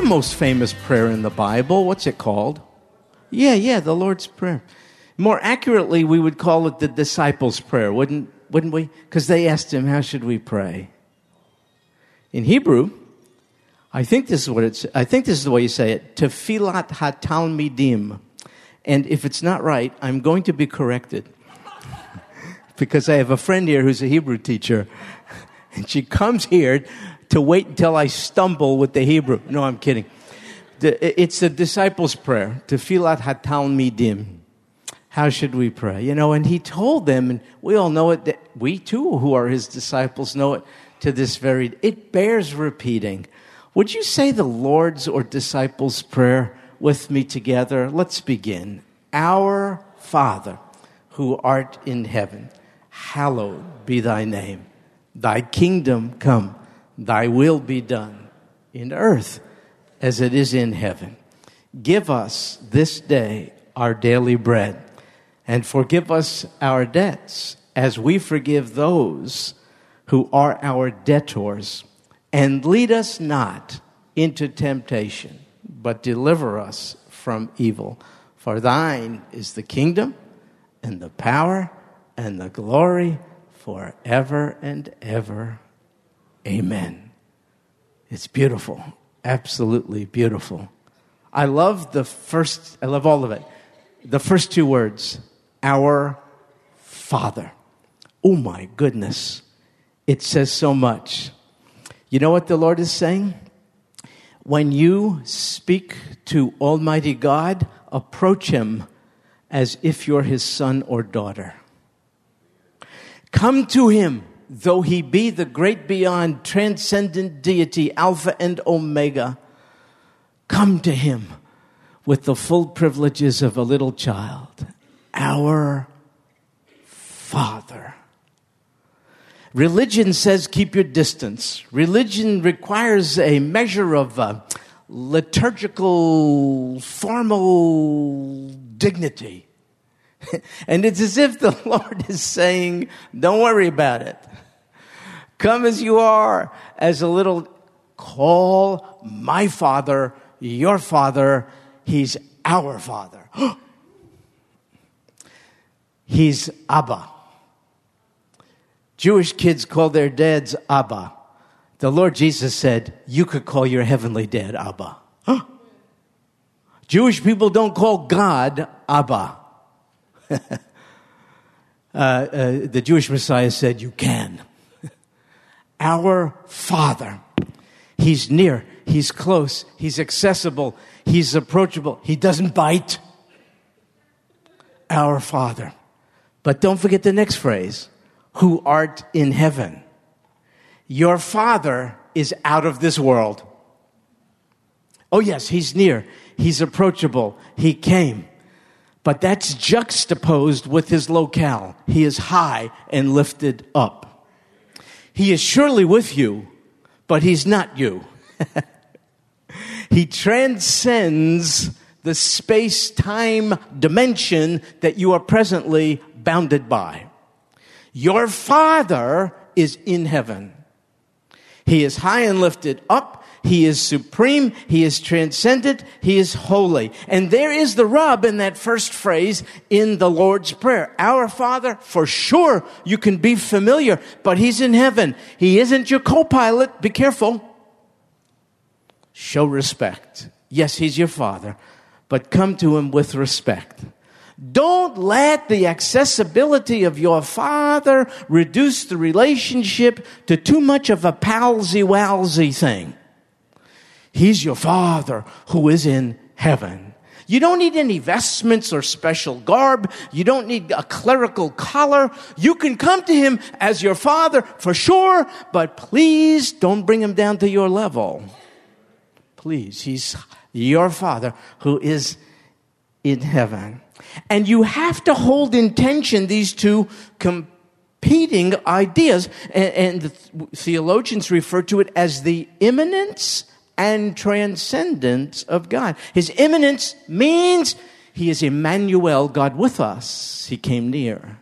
the most famous prayer in the Bible. What's it called? Yeah, yeah, the Lord's Prayer. More accurately, we would call it the disciples' prayer, wouldn't, wouldn't we? Because they asked him, How should we pray? In Hebrew, I think this is what it's, I think this is the way you say it, Tefilat HaTalmidim. And if it's not right, I'm going to be corrected. because I have a friend here who's a Hebrew teacher. And she comes here to wait until I stumble with the Hebrew. No, I'm kidding. It's the disciples' prayer, Tefilat HaTalmidim. How should we pray? You know, and he told them, and we all know it, that we too, who are his disciples, know it to this very, it bears repeating. Would you say the Lord's or disciples' prayer with me together? Let's begin. Our Father, who art in heaven, hallowed be thy name. Thy kingdom come, thy will be done in earth as it is in heaven. Give us this day our daily bread and forgive us our debts as we forgive those who are our debtors. And lead us not into temptation, but deliver us from evil. For thine is the kingdom and the power and the glory forever and ever. Amen. It's beautiful, absolutely beautiful. I love the first, I love all of it. The first two words our Father. Oh my goodness. It says so much. You know what the Lord is saying? When you speak to Almighty God, approach Him as if you're His son or daughter. Come to Him, though He be the great beyond, transcendent deity, Alpha and Omega. Come to Him with the full privileges of a little child our Father. Religion says keep your distance. Religion requires a measure of uh, liturgical, formal dignity. and it's as if the Lord is saying, don't worry about it. Come as you are, as a little call my Father, your Father. He's our Father. He's Abba. Jewish kids call their dads Abba. The Lord Jesus said, You could call your heavenly dad Abba. Jewish people don't call God Abba. uh, uh, the Jewish Messiah said, You can. Our Father. He's near, He's close, He's accessible, He's approachable, He doesn't bite. Our Father. But don't forget the next phrase who art in heaven. Your Father is out of this world. Oh, yes, He's near, He's approachable, He came. But that's juxtaposed with His locale. He is high and lifted up. He is surely with you, but He's not you. he transcends the space time dimension that you are presently bounded by. Your Father is in heaven. He is high and lifted up. He is supreme. He is transcendent. He is holy. And there is the rub in that first phrase in the Lord's Prayer. Our Father, for sure, you can be familiar, but He's in heaven. He isn't your co-pilot. Be careful. Show respect. Yes, He's your Father, but come to Him with respect. Don't let the accessibility of your father reduce the relationship to too much of a palsy walsy thing. He's your father who is in heaven. You don't need any vestments or special garb. You don't need a clerical collar. You can come to him as your father for sure, but please don't bring him down to your level. Please, he's your father who is in heaven. And you have to hold in tension these two competing ideas. And, the theologians refer to it as the immanence and transcendence of God. His immanence means he is Emmanuel, God with us. He came near.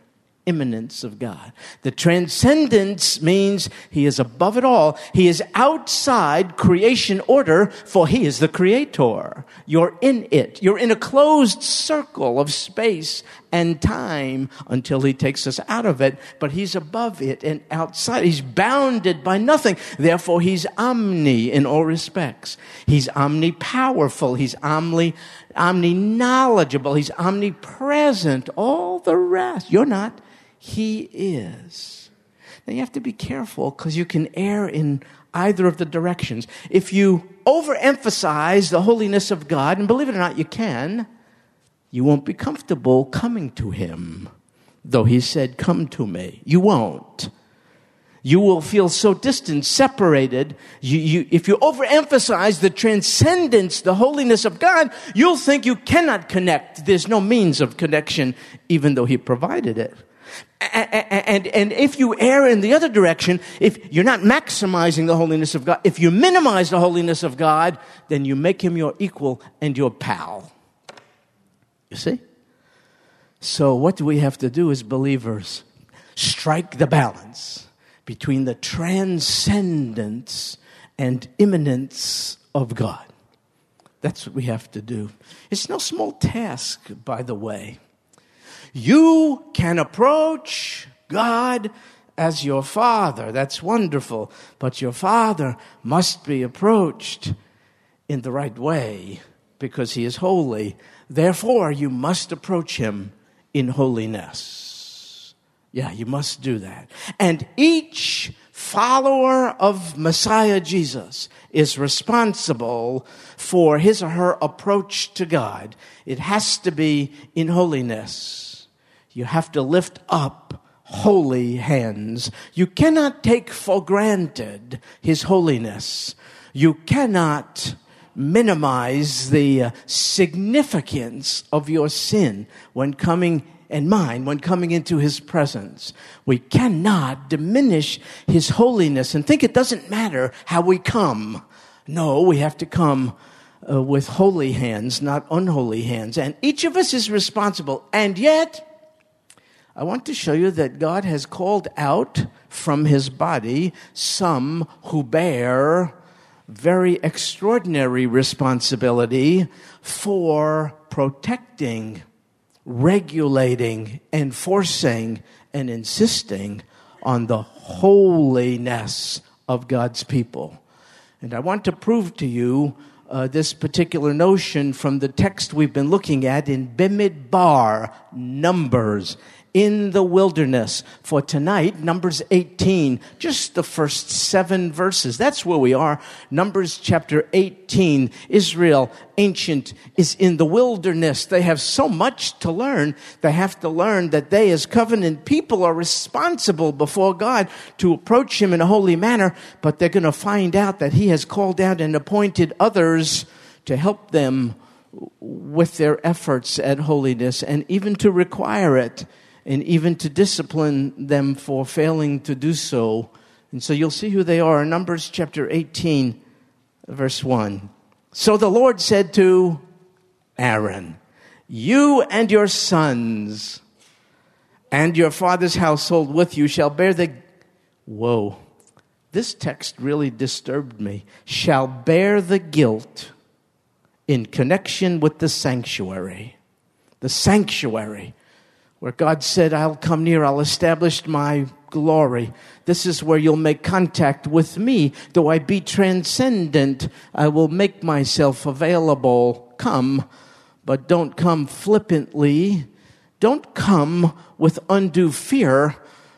immanence of God. The transcendence means he is above it all. He is outside creation order, for he is the creator. You're in it. You're in a closed circle of space and time until he takes us out of it, but he's above it and outside. He's bounded by nothing. Therefore, he's omni in all respects. He's omnipowerful. He's omni, omni knowledgeable. He's omnipresent. All the rest. You're not. He is. Now you have to be careful because you can err in either of the directions. If you overemphasize the holiness of God, and believe it or not, you can, you won't be comfortable coming to Him. Though He said, Come to me. You won't. You will feel so distant, separated. You, you, if you overemphasize the transcendence, the holiness of God, you'll think you cannot connect. There's no means of connection, even though He provided it. And, and, if you err in the other direction, if you're not maximizing the holiness of God, if you minimize the holiness of God, then you make him your equal and your pal. You see? So, what we have to do as believers? Strike the balance between the transcendence and immanence of God. That's what we have to do. It's no small task, by the way. You can approach God as your Father. That's wonderful. But your Father must be approached in the right way because He is holy Therefore, you must approach him in holiness. Yeah, you must do that. And each follower of Messiah Jesus is responsible for his or her approach to God. It has to be in holiness. You have to lift up holy hands. You cannot take for granted his holiness. You cannot minimize the uh, significance of your sin when coming and mine when coming into his presence. We cannot diminish his holiness and think it doesn't matter how we come. No, we have to come uh, with holy hands, not unholy hands. And each of us is responsible. And yet, I want to show you that God has called out from his body some who bear very extraordinary responsibility for protecting, regulating, enforcing, and insisting on the holiness of God's people. And I want to prove to you uh, this particular notion from the text we've been looking at in Bimidbar, Numbers in the wilderness. For tonight, Numbers 18, just the first seven verses. That's where we are. Numbers chapter 18. Israel, ancient, is in the wilderness. They have so much to learn. They have to learn that they, as covenant people, are responsible before God to approach Him in a holy manner, but they're going to find out that He has called out and appointed others to help them with their efforts at holiness and even to require it and even to discipline them for failing to do so. And so you'll see who they are. Numbers chapter 18, verse 1. So the Lord said to Aaron, You and your sons and your father's household with you shall bear the. Whoa. This text really disturbed me. Shall bear the guilt in connection with the sanctuary. The sanctuary where God said, I'll come near, I'll establish my glory. This is where you'll make contact with me. Though I be transcendent, I will make myself available. Come, but don't come flippantly. Don't come with undue fear,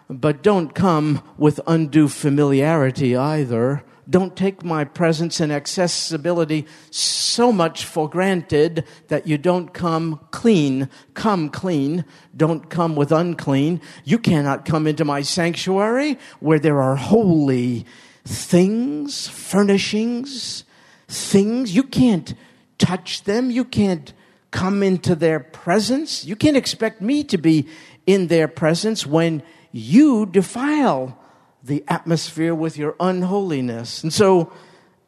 but don't come with undue familiarity either. Don't take my presence and accessibility so much for granted that you don't come clean. Come clean. Don't come with unclean. You cannot come into my sanctuary where there are holy things, furnishings, things. You can't touch them. You can't come into their presence. You can't expect me to be in their presence when you defile the atmosphere with your unholiness. And so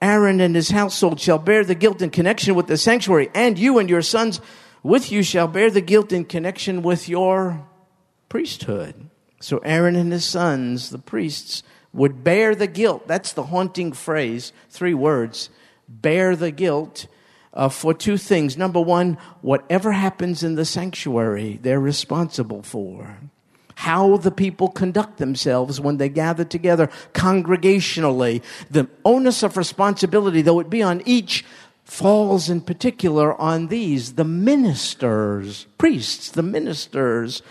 Aaron and his household shall bear the guilt in connection with the sanctuary, and you and your sons with you shall bear the guilt in connection with your priesthood. So Aaron and his sons, the priests, would bear the guilt. That's the haunting phrase, three words. Bear the guilt uh, for two things. Number one, whatever happens in the sanctuary, they're responsible for. How the people conduct themselves when they gather together congregationally. The onus of responsibility, though it be on each, falls in particular on these, the ministers, priests, the ministers.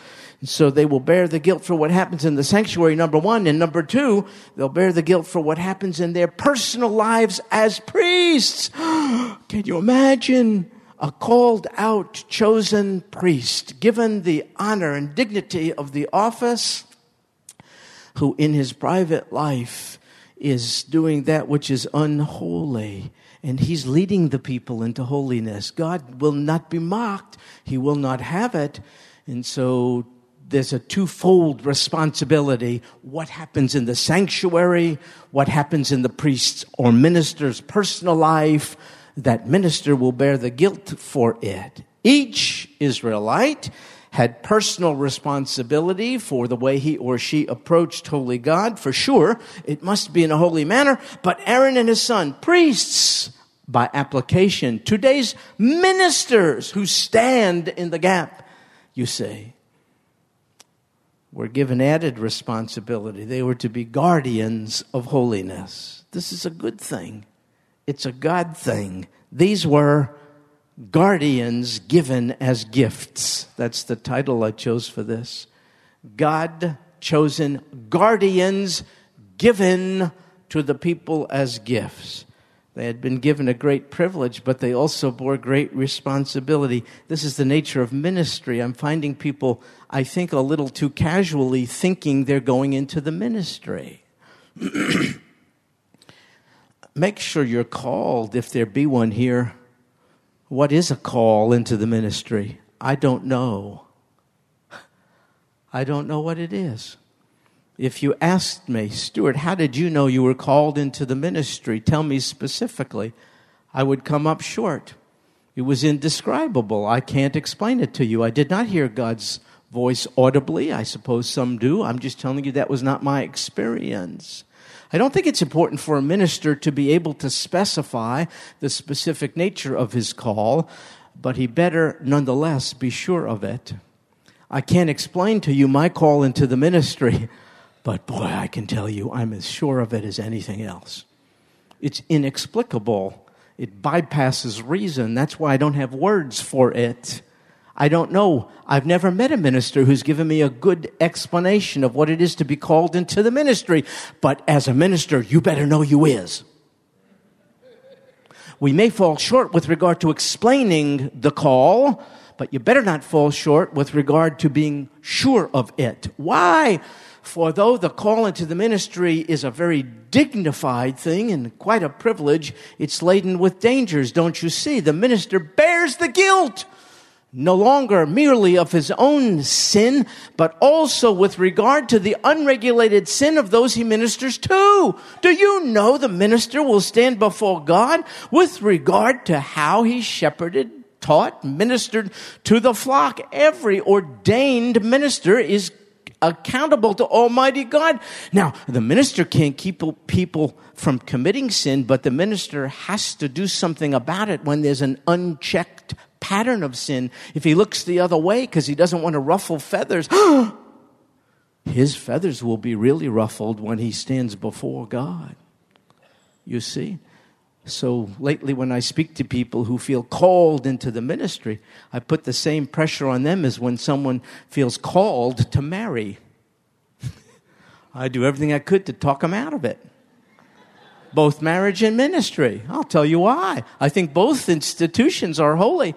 So they will bear the guilt for what happens in the sanctuary, number one. And number two, they'll bear the guilt for what happens in their personal lives as priests. Can you imagine? A called out, chosen priest, given the honor and dignity of the office, who in his private life is doing that which is unholy and he's leading the people into holiness. God will not be mocked. He will not have it. And so there's a twofold responsibility. What happens in the sanctuary? What happens in the priest's or minister's personal life? That minister will bear the guilt for it. Each Israelite had personal responsibility for the way he or she approached holy God. For sure, it must be in a holy manner. But Aaron and his son, priests, by application, today's ministers who stand in the gap, you say, were given added responsibility. They were to be guardians of holiness. This is a good thing. It's a God thing. These were guardians given as gifts. That's the title I chose for this. God chosen guardians given to the people as gifts. They had been given a great privilege, but they also bore great responsibility. This is the nature of ministry. I'm finding people, I think, a little too casually thinking they're going into the ministry. Make sure you're called, if there be one here. What is a call into the ministry? I don't know. I don't know what it is. If you asked me, Stuart, how did you know you were called into the ministry? Tell me specifically. I would come up short. It was indescribable. I can't explain it to you. I did not hear God's voice audibly. I suppose some do. I'm just telling you that was not my experience. I don't think it's important for a minister to be able to specify the specific nature of his call, but he better nonetheless be sure of it. I can't explain to you my call into the ministry. But boy, I can tell you, I'm as sure of it as anything else. It's inexplicable. It bypasses reason. That's why I don't have words for it. I don't know. I've never met a minister who's given me a good explanation of what it is to be called into the ministry. But as a minister, you better know you is. We may fall short with regard to explaining the call, but you better not fall short with regard to being sure of it. Why? For though the call into the ministry is a very dignified thing and quite a privilege, it's laden with dangers, don't you see? The minister bears the guilt no longer merely of his own sin, but also with regard to the unregulated sin of those he ministers to. Do you know the minister will stand before God with regard to how he shepherded, taught, ministered to the flock? Every ordained minister is accountable to Almighty God. Now, the minister can't keep people from committing sin, but the minister has to do something about it when there's an unchecked pattern of sin. If he looks the other way because he doesn't want to ruffle feathers, his feathers will be really ruffled when he stands before God. You see? So lately, when I speak to people who feel called into the ministry, I put the same pressure on them as when someone feels called to marry. I do everything I could to talk them out of it. Both marriage and ministry. I'll tell you why. I think both institutions are holy.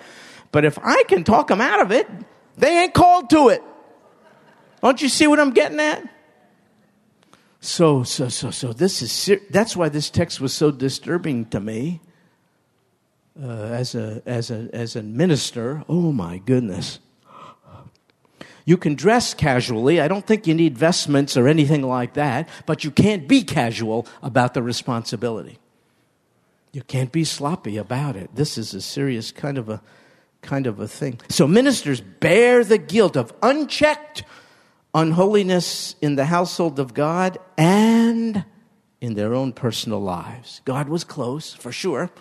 But if I can talk them out of it, they ain't called to it. Don't you see what I'm getting at? So, so, so, so this is, that's why this text was so disturbing to me uh, as, a, as, a, as a minister. Oh my goodness. You can dress casually. I don't think you need vestments or anything like that, but you can't be casual about the responsibility. You can't be sloppy about it. This is a serious kind of a kind of a thing. So ministers bear the guilt of unchecked unholiness in the household of God and in their own personal lives. God was close, for sure.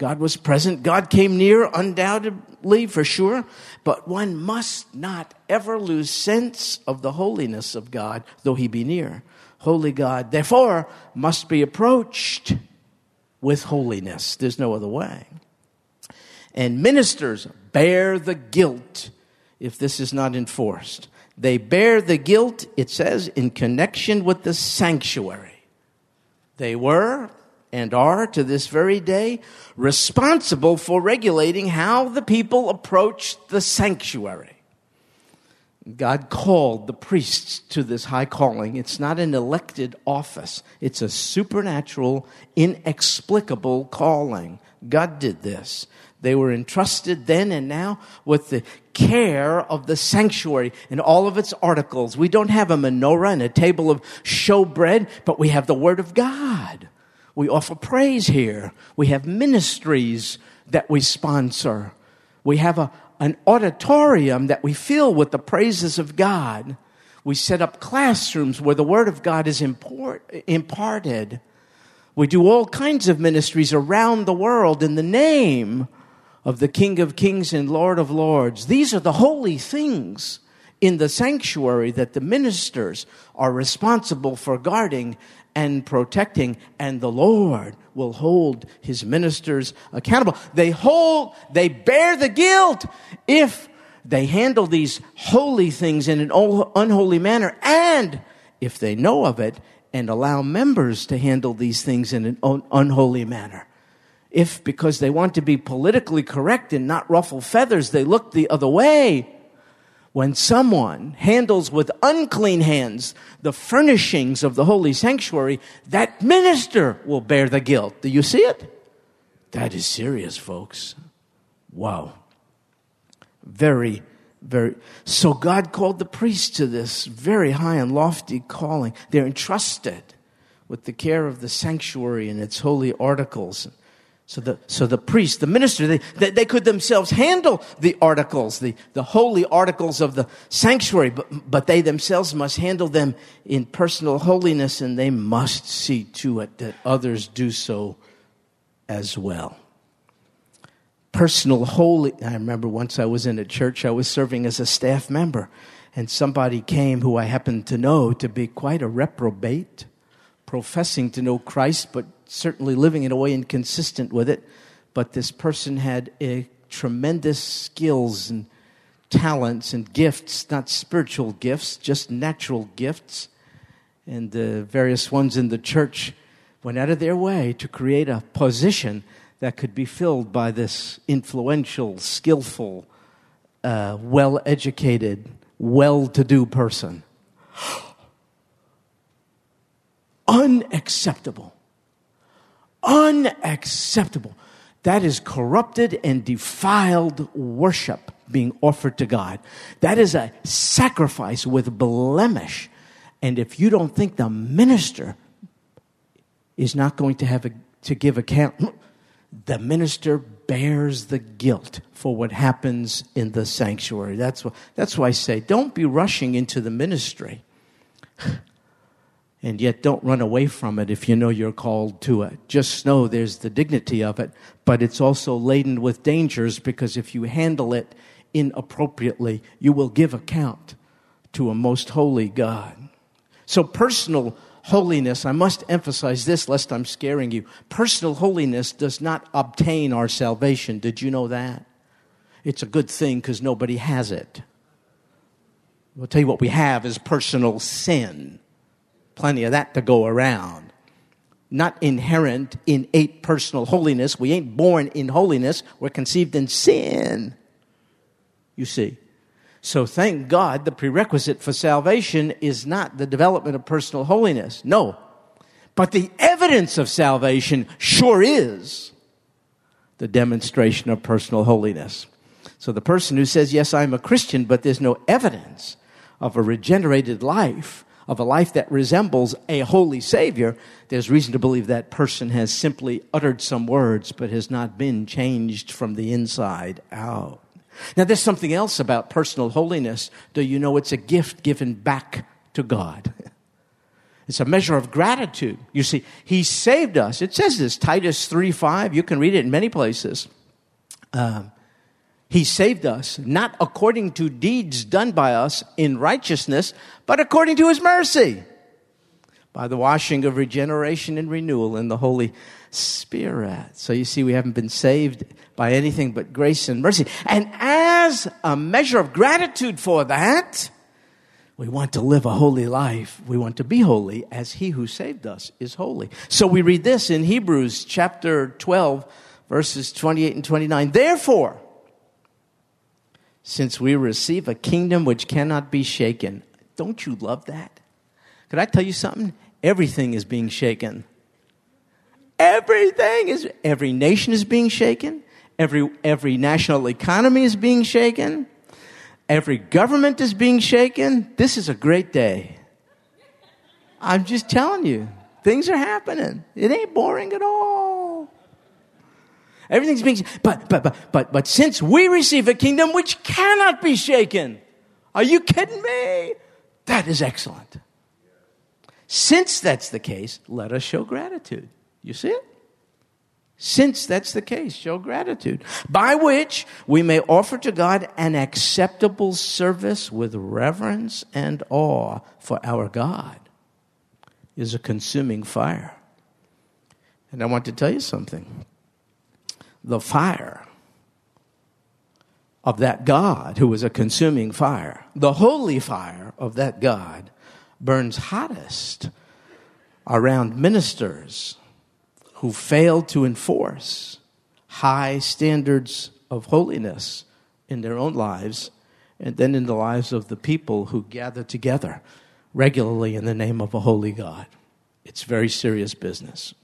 God was present. God came near, undoubtedly, for sure. But one must not ever lose sense of the holiness of God, though he be near. Holy God, therefore, must be approached with holiness. There's no other way. And ministers bear the guilt if this is not enforced. They bear the guilt, it says, in connection with the sanctuary. They were, and are to this very day responsible for regulating how the people approach the sanctuary. God called the priests to this high calling. It's not an elected office, it's a supernatural, inexplicable calling. God did this. They were entrusted then and now with the care of the sanctuary and all of its articles. We don't have a menorah and a table of showbread, but we have the Word of God. We offer praise here. We have ministries that we sponsor. We have a, an auditorium that we fill with the praises of God. We set up classrooms where the Word of God is import, imparted. We do all kinds of ministries around the world in the name of the King of Kings and Lord of Lords. These are the holy things in the sanctuary that the ministers are responsible for guarding and protecting, and the Lord will hold his ministers accountable. They hold, they bear the guilt if they handle these holy things in an unholy manner, and if they know of it and allow members to handle these things in an unholy manner. If, because they want to be politically correct and not ruffle feathers, they look the other way, when someone handles with unclean hands the furnishings of the holy sanctuary, that minister will bear the guilt. Do you see it? That is serious, folks. Wow. Very, very. So God called the priests to this very high and lofty calling. They're entrusted with the care of the sanctuary and its holy articles so the, so the priest, the minister, they, they, they, could themselves handle the articles, the, the holy articles of the sanctuary, but, but they themselves must handle them in personal holiness and they must see to it that others do so as well. Personal holy, I remember once I was in a church, I was serving as a staff member, and somebody came who I happened to know to be quite a reprobate, professing to know Christ, but certainly living in a way inconsistent with it, but this person had tremendous skills and talents and gifts, not spiritual gifts, just natural gifts. And the various ones in the church went out of their way to create a position that could be filled by this influential, skillful, uh, well educated, well to do person. Unacceptable unacceptable. That is corrupted and defiled worship being offered to God. That is a sacrifice with blemish. And if you don't think the minister is not going to have a, to give account, the minister bears the guilt for what happens in the sanctuary. That's why, that's why I say don't be rushing into the ministry. and yet don't run away from it if you know you're called to it. Just know there's the dignity of it, but it's also laden with dangers because if you handle it inappropriately, you will give account to a most holy God. So, personal holiness, I must emphasize this lest I'm scaring you. Personal holiness does not obtain our salvation. Did you know that? It's a good thing because nobody has it. I'll tell you what we have is personal sin plenty of that to go around. Not inherent, innate personal holiness. We ain't born in holiness. We're conceived in sin. You see. So thank God the prerequisite for salvation is not the development of personal holiness. No. But the evidence of salvation sure is the demonstration of personal holiness. So the person who says, Yes, I'm a Christian, but there's no evidence of a regenerated life, of a life that resembles a holy Savior, there's reason to believe that person has simply uttered some words but has not been changed from the inside out. Now, there's something else about personal holiness. Do you know it's a gift given back to God? It's a measure of gratitude. You see, He saved us. It says this, Titus 3 5. You can read it in many places. Um, he saved us, not according to deeds done by us in righteousness, but according to His mercy, by the washing of regeneration and renewal in the Holy Spirit. So you see, we haven't been saved by anything but grace and mercy. And as a measure of gratitude for that, we want to live a holy life. We want to be holy as he who saved us is holy. So we read this in Hebrews chapter 12, verses 28 and 29. Therefore, since we receive a kingdom which cannot be shaken, don't you love that? Could I tell you something? Everything is being shaken. Everything is, every nation is being shaken. Every, every national economy is being shaken. Every government is being shaken. This is a great day. I'm just telling you, things are happening. It ain't boring at all. Everything's being, but, but, but, but, but since we receive a kingdom which cannot be shaken, are you kidding me? That is excellent. Since that's the case, let us show gratitude. You see it? Since that's the case, show gratitude, by which we may offer to God an acceptable service with reverence and awe, for our God is a consuming fire. And I want to tell you something. The fire of that God who is a consuming fire, the holy fire of that God, burns hottest around ministers who fail to enforce high standards of holiness in their own lives and then in the lives of the people who gather together regularly in the name of a holy God. It's very serious business.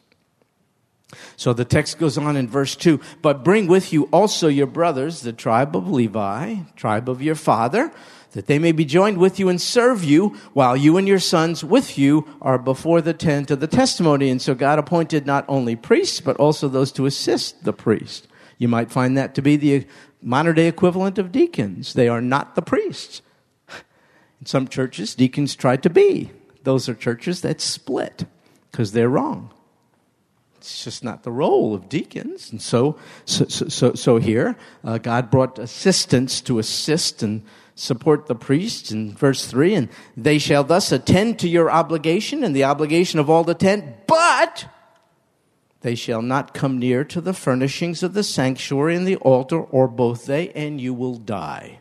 So the text goes on in verse 2 But bring with you also your brothers, the tribe of Levi, tribe of your father that they may be joined with you and serve you while you and your sons with you are before the tent of the testimony. And so God appointed not only priests, but also those to assist the priest. You might find that to be the modern day equivalent of deacons. They are not the priests. In some churches, deacons try to be. Those are churches that split because they're wrong. It's just not the role of deacons. And so, so, so, so here, uh, God brought assistants to assist and support the priests in verse 3 and they shall thus attend to your obligation and the obligation of all the tent but they shall not come near to the furnishings of the sanctuary and the altar or both they and you will die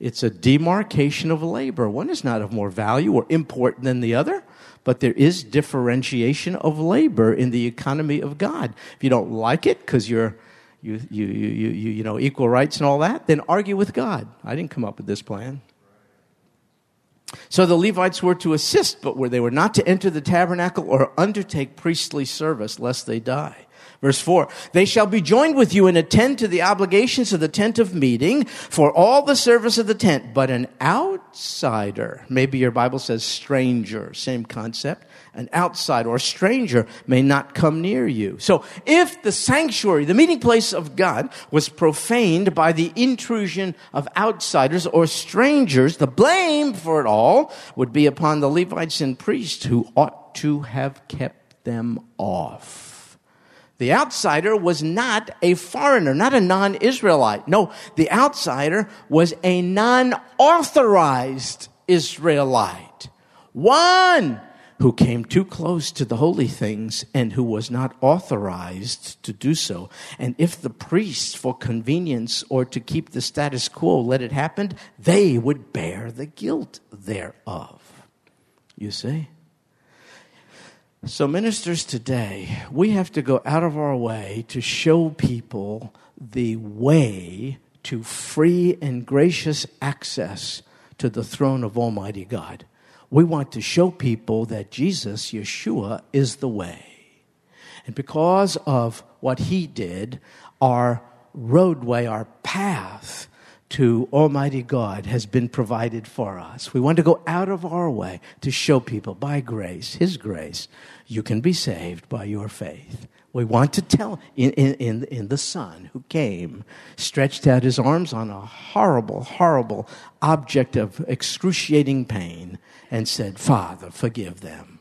it's a demarcation of labor one is not of more value or important than the other but there is differentiation of labor in the economy of god if you don't like it because you're you, you, you, you, you know, equal rights and all that, then argue with God. I didn't come up with this plan. So the Levites were to assist, but were they were not to enter the tabernacle or undertake priestly service lest they die. Verse 4, they shall be joined with you and attend to the obligations of the tent of meeting for all the service of the tent. But an outsider, maybe your Bible says stranger, same concept, an outsider or stranger may not come near you. So if the sanctuary, the meeting place of God, was profaned by the intrusion of outsiders or strangers, the blame for it all would be upon the Levites and priests who ought to have kept them off. The outsider was not a foreigner, not a non Israelite. No, the outsider was a non authorized Israelite. One who came too close to the holy things and who was not authorized to do so. And if the priests, for convenience or to keep the status quo, let it happen, they would bear the guilt thereof. You see? So, ministers today, we have to go out of our way to show people the way to free and gracious access to the throne of Almighty God. We want to show people that Jesus, Yeshua, is the way. And because of what he did, our roadway, our path to Almighty God has been provided for us. We want to go out of our way to show people by grace, His grace, you can be saved by your faith. We want to tell in, in, in, the Son who came, stretched out his arms on a horrible, horrible object of excruciating pain, and said, Father, forgive them.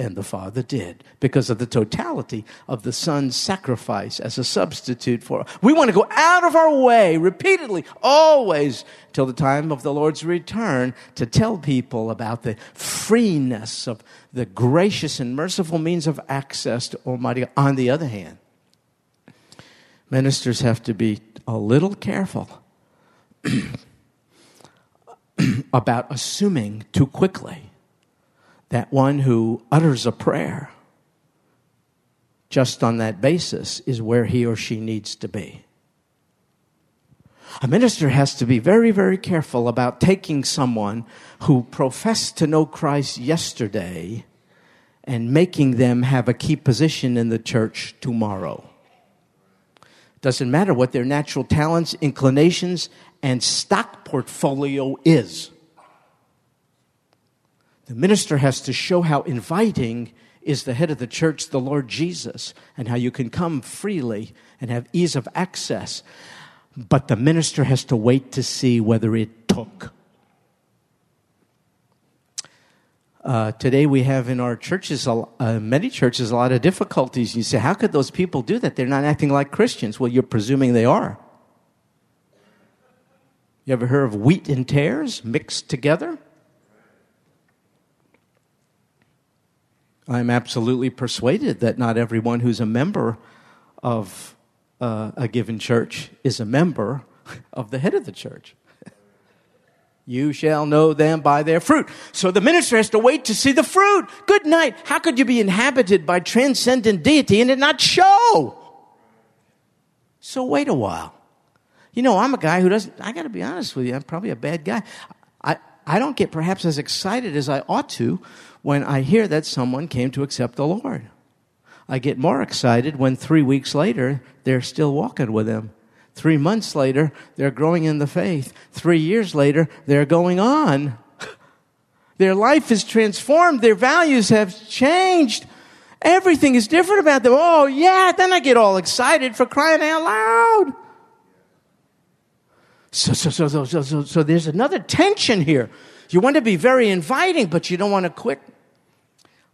And the Father did because of the totality of the Son's sacrifice as a substitute for. Us. We want to go out of our way repeatedly, always, till the time of the Lord's return to tell people about the freeness of the gracious and merciful means of access to Almighty God. On the other hand, ministers have to be a little careful about assuming too quickly that one who utters a prayer just on that basis is where he or she needs to be. A minister has to be very, very careful about taking someone who professed to know Christ yesterday and making them have a key position in the church tomorrow. Doesn't matter what their natural talents, inclinations, and stock portfolio is. The minister has to show how inviting is the head of the church, the Lord Jesus, and how you can come freely and have ease of access. But the minister has to wait to see whether it took. Uh, today we have in our churches, uh, many churches, a lot of difficulties. You say, how could those people do that? They're not acting like Christians. Well, you're presuming they are. You ever heard of wheat and tares mixed together? I'm absolutely persuaded that not everyone who's a member of uh, a given church is a member of the head of the church. you shall know them by their fruit. So the minister has to wait to see the fruit. Good night. How could you be inhabited by transcendent deity and it not show? So wait a while. You know, I'm a guy who doesn't, I got to be honest with you, I'm probably a bad guy. I, I don't get perhaps as excited as I ought to when I hear that someone came to accept the Lord. I get more excited when three weeks later they're still walking with Him. Three months later, they're growing in the faith. Three years later, they're going on. Their life is transformed. Their values have changed. Everything is different about them. Oh, yeah, then I get all excited for crying out loud. So, so, so, so, so, so, so there's another tension here. You want to be very inviting, but you don't want to quit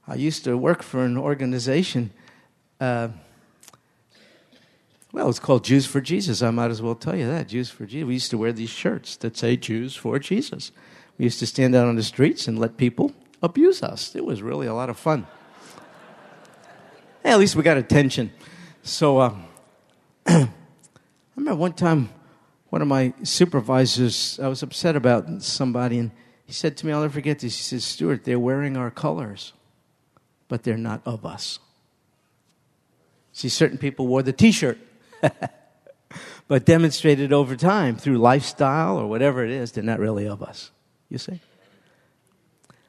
I used to work for an organization. Uh, well, it's called Jews for Jesus. I might as well tell you that. Jews for Jesus. We used to wear these shirts that say Jews for Jesus. We used to stand out on the streets and let people abuse us. It was really a lot of fun. hey, at least we got attention. So uh, I remember one time one of my supervisors, I was upset about somebody, and he said to me, I'll never forget this. He says, Stuart, they're wearing our colors but they're not of us. See, certain people wore the t shirt, but demonstrated over time through lifestyle or whatever it is, they're not really of us. You see?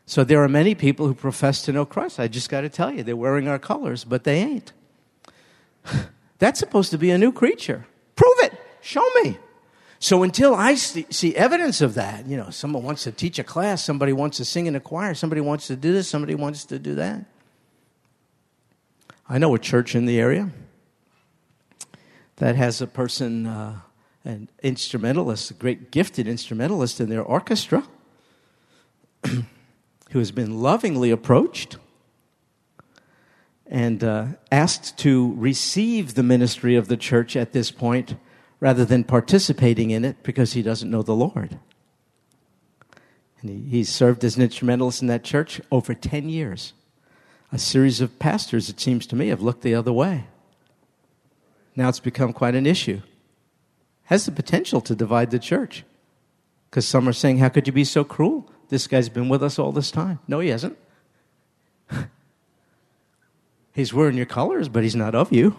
So there are many people who profess to know Christ. I just got to tell you, they're wearing our colors, but they ain't. That's supposed to be a new creature. Prove it. Show me. So until I see, see, evidence of that, you know, someone wants to teach a class, somebody wants to sing in a choir, somebody wants to do this, somebody wants to do that. I know a church in the area that has a person, uh, an instrumentalist, a great gifted instrumentalist in their orchestra, who has been lovingly approached and uh, asked to receive the ministry of the church at this point rather than participating in it because he doesn't know the Lord. And he, he's served as an instrumentalist in that church over 10 years a series of pastors, it seems to me, have looked the other way. Now it's become quite an issue. Has the potential to divide the church. Because some are saying, How could you be so cruel? This guy's been with us all this time. No, he hasn't. he's wearing your colors, but he's not of you.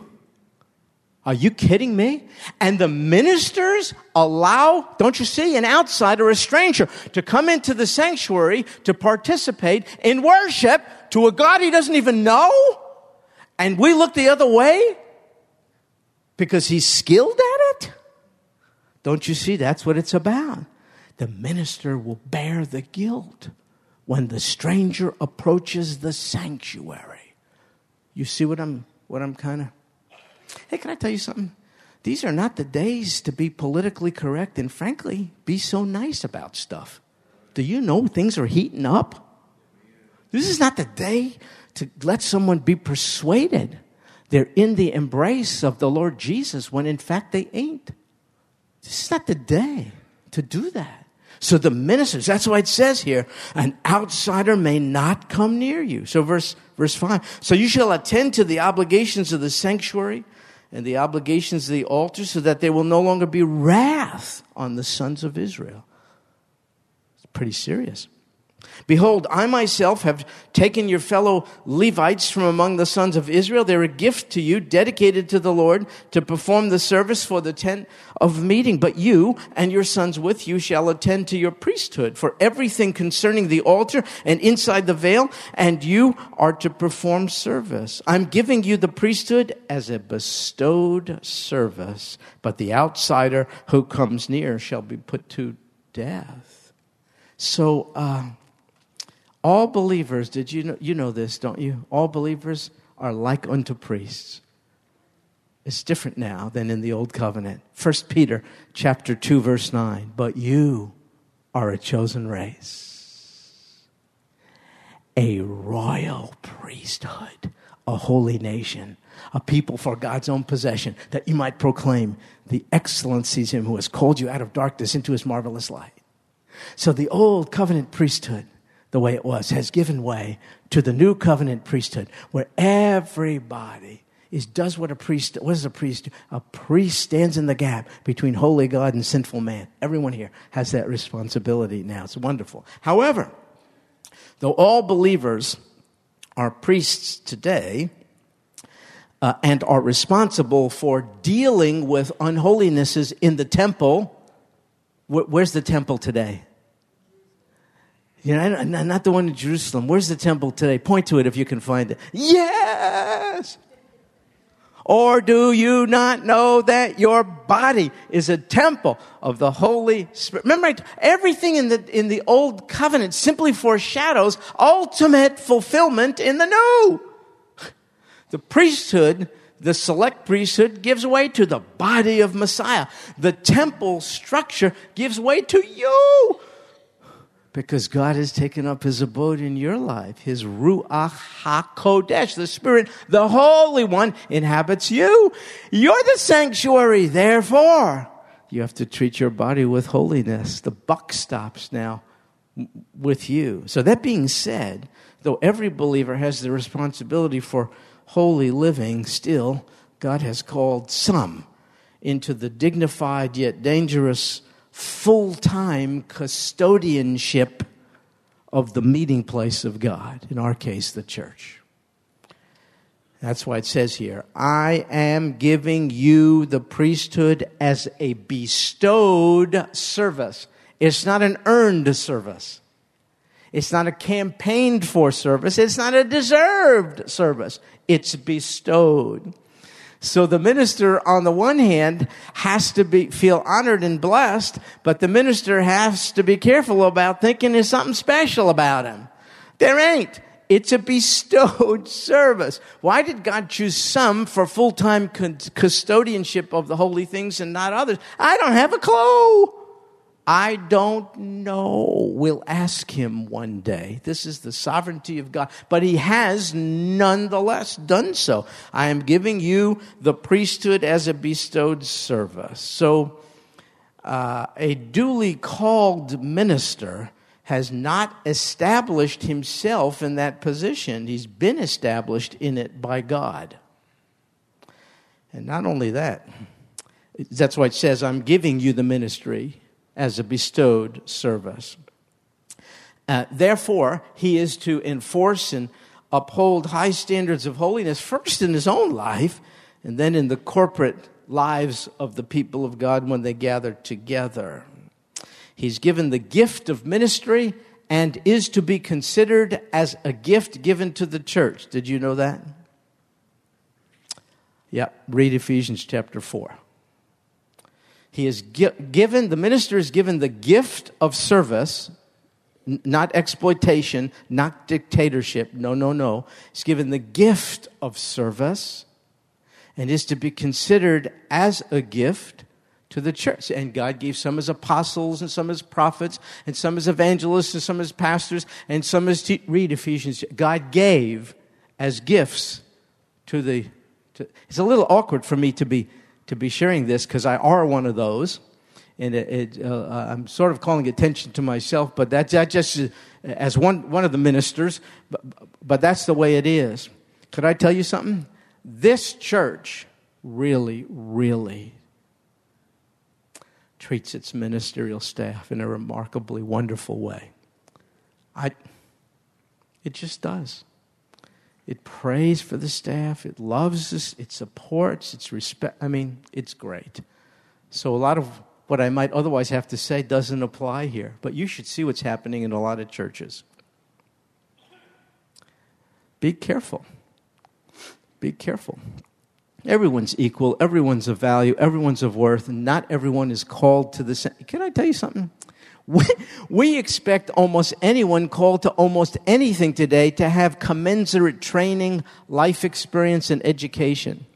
Are you kidding me? And the ministers allow, don't you see, an outsider, a stranger, to come into the sanctuary to participate in worship to a God he doesn't even know? And we look the other way because he's skilled at it? Don't you see? That's what it's about. The minister will bear the guilt when the stranger approaches the sanctuary. You see what I'm what I'm kind of. Hey, can I tell you something? These are not the days to be politically correct and, frankly, be so nice about stuff. Do you know things are heating up? This is not the day to let someone be persuaded they're in the embrace of the Lord Jesus when in fact they ain't. This is not the day to do that. So the ministers, that's why it says here, an outsider may not come near you. So verse, verse five. So you shall attend to the obligations of the sanctuary and the obligations of the altar so that there will no longer be wrath on the sons of Israel. It's pretty serious. Behold, I myself have taken your fellow Levites from among the sons of Israel. They're a gift to you, dedicated to the Lord, to perform the service for the tent of meeting. But you and your sons with you shall attend to your priesthood for everything concerning the altar and inside the veil, and you are to perform service. I'm giving you the priesthood as a bestowed service, but the outsider who comes near shall be put to death. So, uh, all believers, did you know, you know this, don't you? All believers are like unto priests. It's different now than in the old covenant. 1 Peter chapter 2 verse 9. But you are a chosen race, a royal priesthood, a holy nation, a people for God's own possession, that you might proclaim the excellencies him who has called you out of darkness into his marvelous light. So the old covenant priesthood the way it was, has given way to the new covenant priesthood, where everybody is does what a priest what does a priest do? A priest stands in the gap between holy God and sinful man. Everyone here has that responsibility now. It's wonderful. However, though all believers are priests today, uh, and are responsible for dealing with unholinesses in the temple. where's the temple today? You know, not the one in Jerusalem. Where's the temple today? Point to it if you can find it. Yes! Or do you not know that your body is a temple of the Holy Spirit? Remember, everything in the, in the old covenant simply foreshadows ultimate fulfillment in the new. The priesthood, the select priesthood gives way to the body of Messiah. The temple structure gives way to you because God has taken up his abode in your life. His Ruach HaKodesh, the Spirit, the Holy One, inhabits you. You're the sanctuary. Therefore, you have to treat your body with holiness. The buck stops now with you. So, that being said, though every believer has the responsibility for holy living, still, God has called some into the dignified yet dangerous full time custodianship of the meeting place of God, in our case, the church. That's why it says here, I am giving you the priesthood as a bestowed service. It's not an earned service. It's not a campaigned for service. It's not a deserved service. It's bestowed. So the minister, on the one hand, has to be, feel honored and blessed, but the minister has to be careful about thinking there's something special about him. There ain't. It's a bestowed service. Why did God choose some for full-time custodianship of the holy things and not others? I don't have a clue. I don't know. We'll ask him one day. This is the sovereignty of God. But he has nonetheless done so. I am giving you the priesthood as a bestowed service. So, uh, a duly called minister has not established himself in that position. He's been established in it by God. And not only that, that's why it says, I'm giving you the ministry as a bestowed service. Uh, therefore, he is to enforce and uphold high standards of holiness first in his own life and then in the corporate lives of the people of God when they gather together. He's given the gift of ministry and is to be considered as a gift given to the church. Did you know that? Yeah, read Ephesians chapter 4. He is gi- given, the minister is given the gift of service, n- not exploitation, not dictatorship. No, no, no. He's given the gift of service. and is to be considered as a gift to the church. And God gave some as apostles, and some as prophets, and some as evangelists, and some as pastors, and some as te- read Ephesians. God gave as gifts to the. To, it's a little awkward for me to be to be sharing this because I are one of those, and it, it, uh, I'm sort of calling attention to myself. But that's that just uh, as one one of the ministers. But, but that's the way it is. Could I tell you something? This church really, really treats its ministerial staff in a remarkably wonderful way. I, it just does. It prays for the staff, it loves us, it supports, it's respect. I mean, it's great. So a lot of what I might otherwise have to say doesn't apply here, but you should see what's happening in a lot of churches. Be careful. Be careful. Everyone's equal, everyone's of value, everyone's of worth, and not everyone is called to the same. Can I tell you something? We, we expect almost anyone called to almost anything today to have commensurate training, life experience, and education.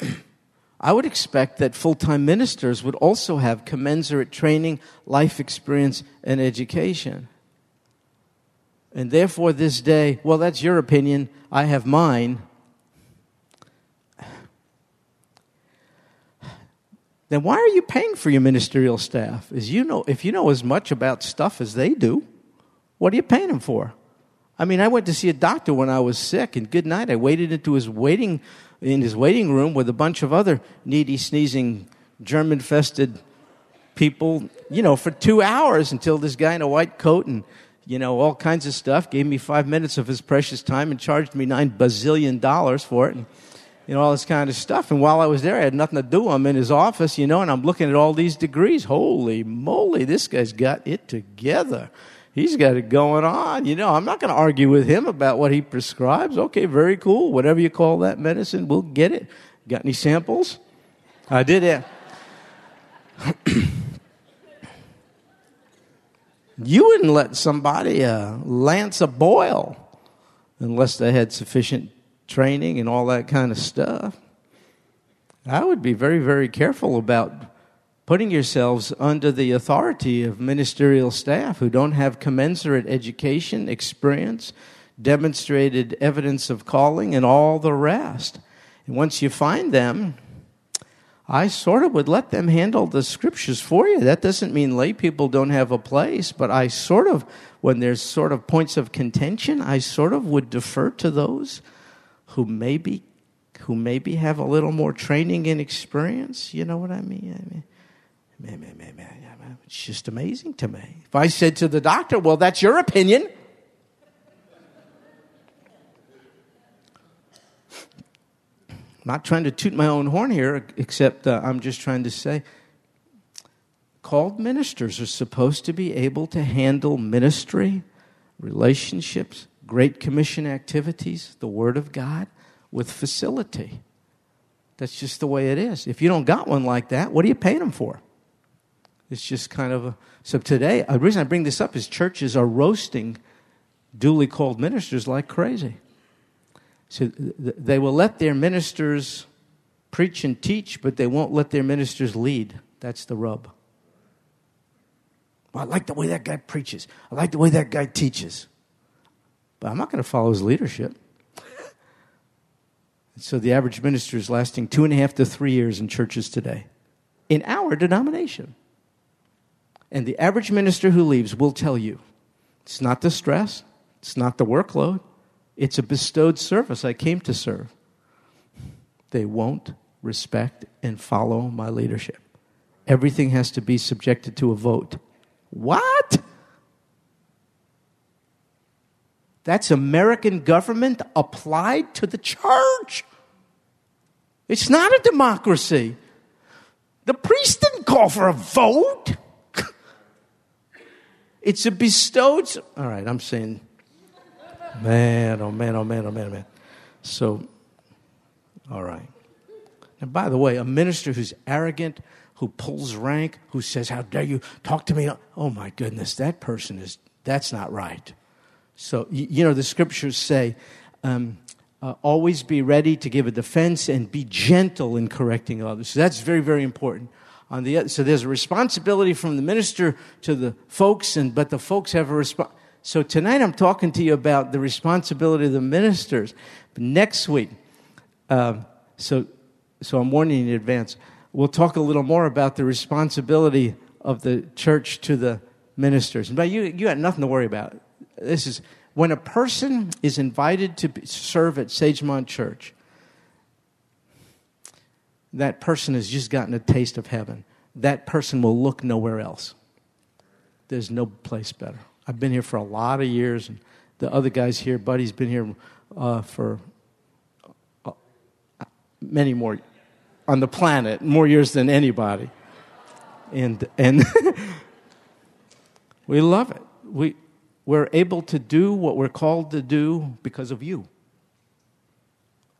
I would expect that full time ministers would also have commensurate training, life experience, and education. And therefore, this day, well, that's your opinion, I have mine. Then why are you paying for your ministerial staff? As you know, if you know as much about stuff as they do, what are you paying them for? I mean, I went to see a doctor when I was sick, and good night. I waited into his waiting in his waiting room with a bunch of other needy, sneezing, germ-infested people, you know, for two hours until this guy in a white coat and you know, all kinds of stuff, gave me five minutes of his precious time and charged me nine bazillion dollars for it. And, you know, all this kind of stuff. And while I was there, I had nothing to do. I'm in his office, you know, and I'm looking at all these degrees. Holy moly, this guy's got it together. He's got it going on. You know, I'm not going to argue with him about what he prescribes. Okay, very cool. Whatever you call that medicine, we'll get it. Got any samples? I did it. You wouldn't let somebody uh, lance a boil unless they had sufficient training and all that kind of stuff. I would be very, very careful about putting yourselves under the authority of ministerial staff who don't have commensurate education, experience, demonstrated evidence of calling, and all the rest. And once you find them, I sort of would let them handle the scriptures for you. That doesn't mean lay people don't have a place, but I sort of, when there's sort of points of contention, I sort of would defer to those who maybe, who maybe have a little more training and experience. You know what I mean? I mean man, man, man, man, it's just amazing to me. If I said to the doctor, well, that's your opinion. not trying to toot my own horn here, except uh, I'm just trying to say called ministers are supposed to be able to handle ministry, relationships, Great Commission activities, the Word of God with facility. That's just the way it is. If you don't got one like that, what are you paying them for? It's just kind of a. So today, uh, the reason I bring this up is churches are roasting duly called ministers like crazy. So they will let their ministers preach and teach, but they won't let their ministers lead. That's the rub. Well, I like the way that guy preaches. I like the way that guy teaches. But I'm not going to follow his leadership. so the average minister is lasting two and a half to three years in churches today, in our denomination. And the average minister who leaves will tell you it's not the stress, it's not the workload, it's a bestowed service. I came to serve. They won't respect and follow my leadership. Everything has to be subjected to a vote. What? That's American government applied to the church. It's not a democracy. The priest didn't call for a vote. it's a bestowed. All right, I'm saying Man, oh man, oh man, oh man, oh man. So, all right. And by the way, a minister who's arrogant, who pulls rank, who says, How dare you talk to me? Oh my goodness, that person is, that's not right. So, you, know, the scriptures say, um, uh, always be ready to give a defense and be gentle in correcting others. So that's very, very important. On the so there's a responsibility from the minister to the folks, and but the folks have a response. So tonight I'm talking to you about the responsibility of the ministers. But next week, uh, so so I'm warning in advance. We'll talk a little more about the responsibility of the church to the ministers. But you you got nothing to worry about. This is when a person is invited to serve at Sagemont Church, that person has just gotten a taste of heaven. That person will look nowhere else. There's no place better. I've been here for a lot of years, and the other guys here, Buddy's been here uh, for uh, many more on the planet, more years than anybody. And, and we love it. We, we're able to do what we're called to do because of you.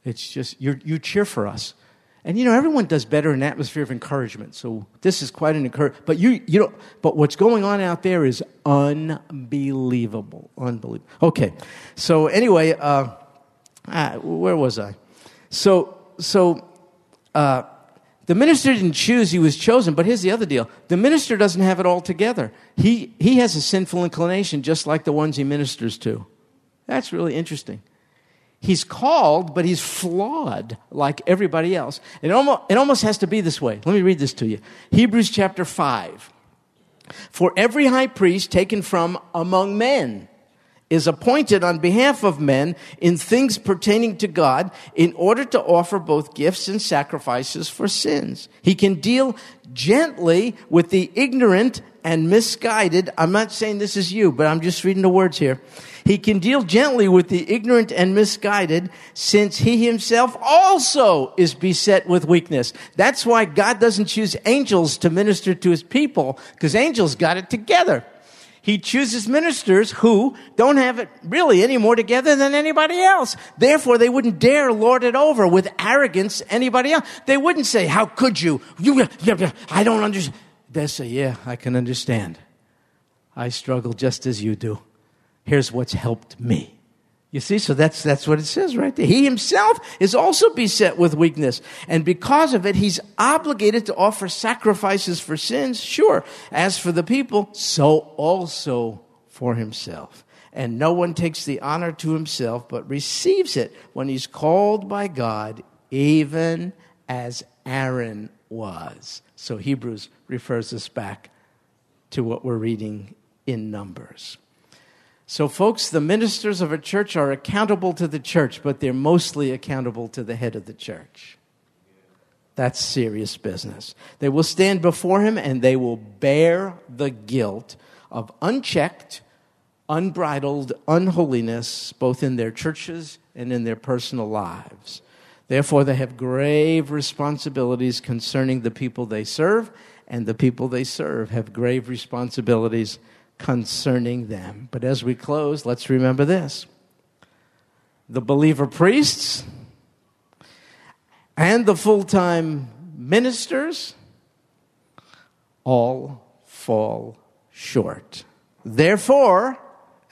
It's just, you you cheer for us. And you know, everyone does better in an atmosphere of encouragement. So this is quite an encouragement. But you, you know, but what's going on out there is unbelievable. Unbelievable. Okay. So anyway, uh, ah, where was I? So, so, uh, the minister didn't choose, he was chosen. But here's the other deal the minister doesn't have it all together. He, he has a sinful inclination just like the ones he ministers to. That's really interesting. He's called, but he's flawed like everybody else. It almost, it almost has to be this way. Let me read this to you Hebrews chapter 5. For every high priest taken from among men is appointed on behalf of men in things pertaining to God in order to offer both gifts and sacrifices for sins. He can deal gently with the ignorant and misguided. I'm not saying this is you, but I'm just reading the words here. He can deal gently with the ignorant and misguided since he himself also is beset with weakness. That's why God doesn't choose angels to minister to his people because angels got it together he chooses ministers who don't have it really any more together than anybody else. Therefore, they wouldn't dare lord it over with arrogance anybody else. They wouldn't say, how could you? You, I don't understand. They say, yeah, I can understand. I struggle just as you do. Here's what's helped me. You see, so that's, that's what it says right there. He himself is also beset with weakness. And because of it, he's obligated to offer sacrifices for sins, sure. As for the people, so also for himself. And no one takes the honor to himself, but receives it when he's called by God, even as Aaron was. So Hebrews refers us back to what we're reading in Numbers. So, folks, the ministers of a church are accountable to the church, but they're mostly accountable to the head of the church. That's serious business. They will stand before him and they will bear the guilt of unchecked, unbridled unholiness, both in their churches and in their personal lives. Therefore, they have grave responsibilities concerning the people they serve, and the people they serve have grave responsibilities concerning them. But as we close, let's remember this the believer priests and the full time ministers all fall short. Therefore,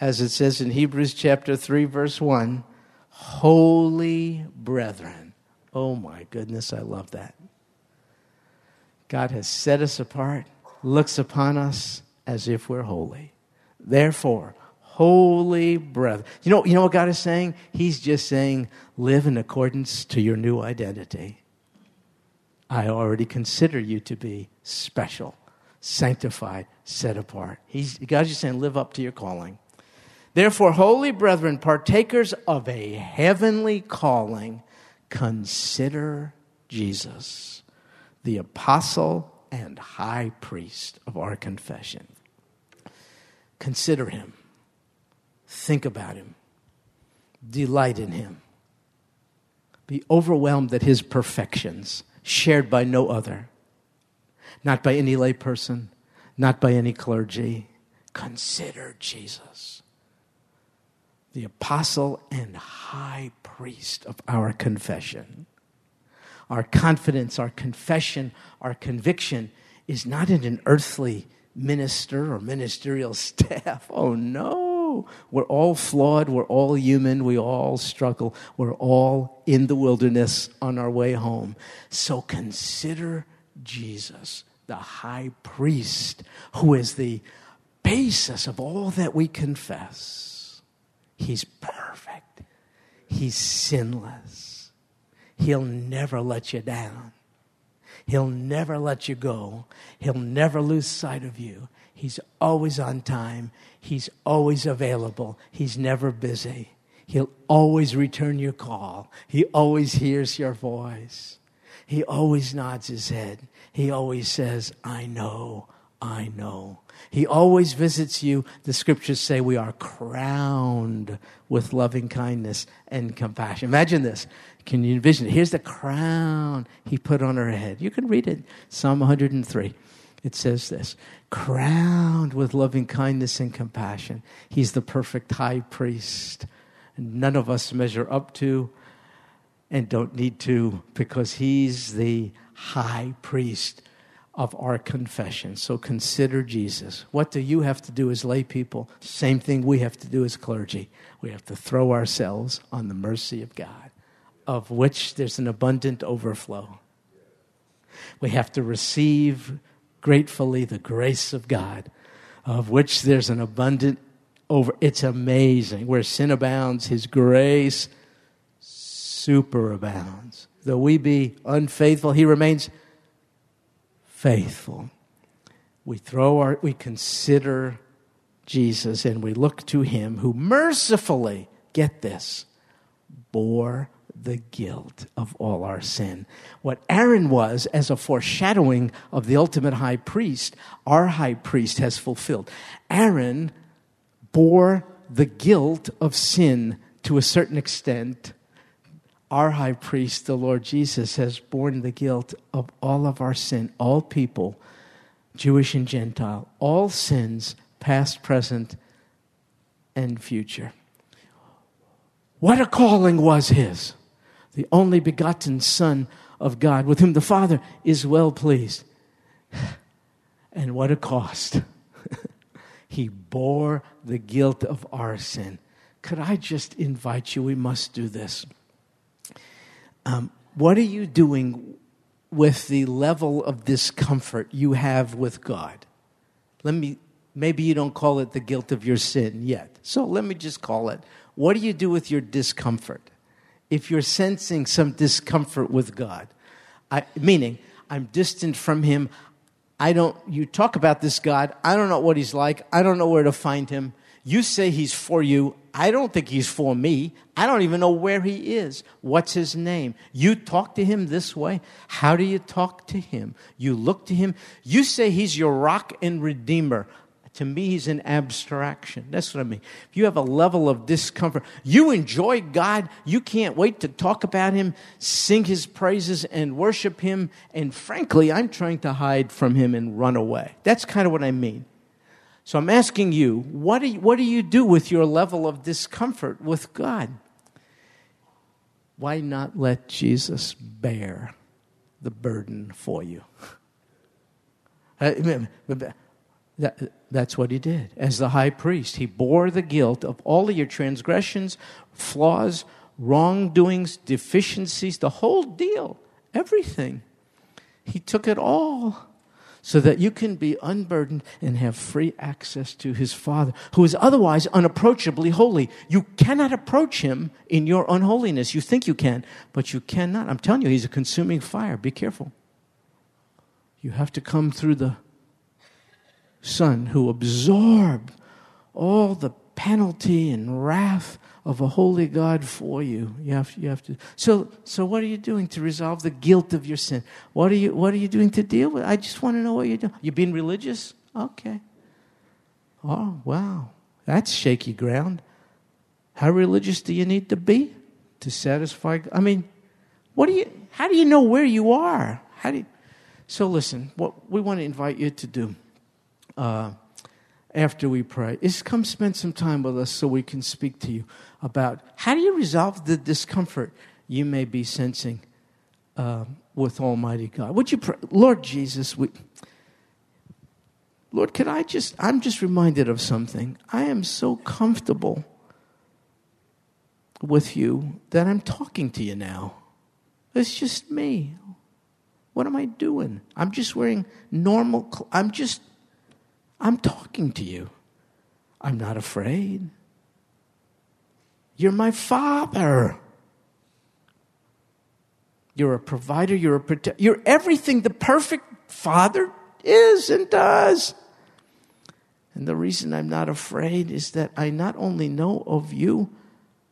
as it says in Hebrews chapter 3, verse 1, holy brethren. Oh my goodness, I love that. God has set us apart, looks upon us as if we're holy. Therefore, holy brethren. You know, you know what God is saying? He's just saying, live in accordance to your new identity. I already consider you to be special, sanctified, set apart. He's, God's just saying, live up to your calling. Therefore, holy brethren, partakers of a heavenly calling, consider Jesus, the apostle and high priest of our confession. Consider him, think about him, delight in him, be overwhelmed at his perfections, shared by no other, not by any layperson, not by any clergy. Consider Jesus, the apostle and high priest of our confession our confidence, our confession, our conviction is not in an earthly minister or ministerial staff. Oh no. We're all flawed. We're all human. We all struggle. We're all in the wilderness on our way home. So consider Jesus, the high priest, who is the basis of all that we confess. He's perfect, He's sinless. He'll never let you down. He'll never let you go. He'll never lose sight of you. He's always on time. He's always available. He's never busy. He'll always return your call. He always hears your voice. He always nods his head. He always says, I know, I know. He always visits you. The scriptures say we are crowned with loving kindness and compassion. Imagine this. Can you envision it? Here's the crown he put on her head. You can read it, Psalm 103. It says this crowned with loving kindness and compassion. He's the perfect high priest. None of us measure up to and don't need to because he's the high priest of our confession. So consider Jesus. What do you have to do as lay people? Same thing we have to do as clergy. We have to throw ourselves on the mercy of God, of which there's an abundant overflow. We have to receive gratefully the grace of God, of which there's an abundant over. It's amazing. Where sin abounds, His grace superabounds. Though we be unfaithful, He remains faithful. We throw our, we consider Jesus and we look to him who mercifully, get this, bore the guilt of all our sin. What Aaron was as a foreshadowing of the ultimate high priest, our high priest has fulfilled. Aaron bore the guilt of sin to a certain extent our high priest, the Lord Jesus, has borne the guilt of all of our sin, all people, Jewish and Gentile, all sins, past, present, and future. What a calling was his! The only begotten Son of God, with whom the Father is well pleased. And what a cost! he bore the guilt of our sin. Could I just invite you? We must do this. Um, what are you doing with the level of discomfort you have with God? Let me, maybe you don't call it the guilt of your sin yet. So let me just call it. What do you do with your discomfort? If you're sensing some discomfort with God, I, meaning I'm distant from Him, I don't, you talk about this God, I don't know what He's like, I don't know where to find Him. You say He's for you, I don't think he's for me. I don't even know where he is. What's his name? You talk to him this way. How do you talk to him? You look to him. You say he's your rock and redeemer. To me, he's an abstraction. That's what I mean. If you have a level of discomfort, you enjoy God, you can't wait to talk about him, sing his praises, and worship him. And frankly, I'm trying to hide from him and run away. That's kind of what I mean. So I'm asking you what, do you, what do you do with your level of discomfort with God? Why not let Jesus bear the burden for you? Uh, that, that's what he did. As the high priest, he bore the guilt of all of your transgressions, flaws, wrongdoings, deficiencies, the whole deal, everything. He took it all so that you can be unburdened and have free access to his Father, who is otherwise unapproachably holy. You cannot approach him in your unholiness. You think you can, but you cannot. I'm telling you, he's a consuming fire. Be careful. You have to come through the Son who absorbed all the penalty and wrath of a holy God for you. You have, you have to. So, so what are you doing to resolve the guilt of your sin? What are you, what are you doing to deal with? I just want to know what you're doing. You being religious? Okay. Oh, wow. That's shaky ground. How religious do you need to be to satisfy? I mean, what do you? How do you know where you are? How do you, so listen. What we want to invite you to do. Uh, after we pray is come spend some time with us so we can speak to you about how do you resolve the discomfort you may be sensing uh, with Almighty God. Would you pray, Lord Jesus? We, Lord, can I just, I'm just reminded of something. I am so comfortable with you that I'm talking to you now. It's just me. What am I doing? I'm just wearing normal, I'm just, I'm talking to you. I'm not afraid. You're my father. You're a provider, you're a protector, you're everything the perfect father is and does. And the reason I'm not afraid is that I not only know of you,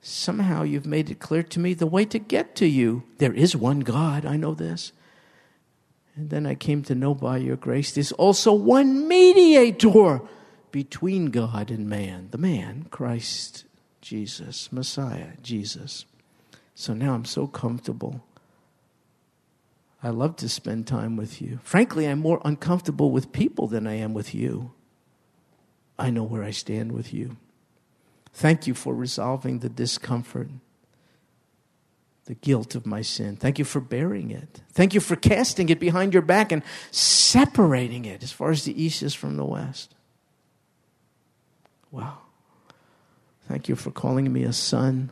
somehow you've made it clear to me the way to get to you. There is one God, I know this. And then I came to know by your grace there's also one mediator between God and man, the man, Christ Jesus, Messiah, Jesus. So now I'm so comfortable. I love to spend time with you. Frankly, I'm more uncomfortable with people than I am with you. I know where I stand with you. Thank you for resolving the discomfort, the guilt of my sin. Thank you for bearing it. Thank you for casting it behind your back and separating it as far as the east is from the west. Wow. Thank you for calling me a son.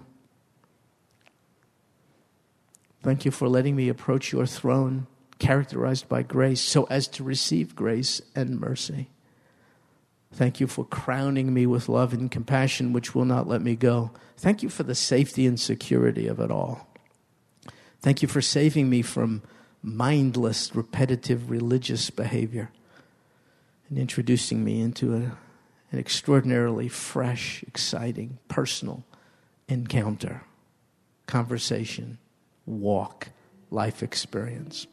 Thank you for letting me approach your throne, characterized by grace, so as to receive grace and mercy. Thank you for crowning me with love and compassion, which will not let me go. Thank you for the safety and security of it all. Thank you for saving me from mindless, repetitive religious behavior and introducing me into a, an extraordinarily fresh, exciting, personal encounter, conversation, walk, life experience.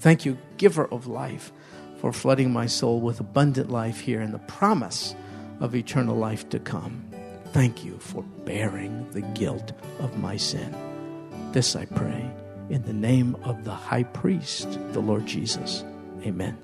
Thank you, giver of life for flooding my soul with abundant life here and the promise of eternal life to come. Thank you for bearing the guilt of my sin. This I pray in the name of the high priest, the Lord Jesus. Amen.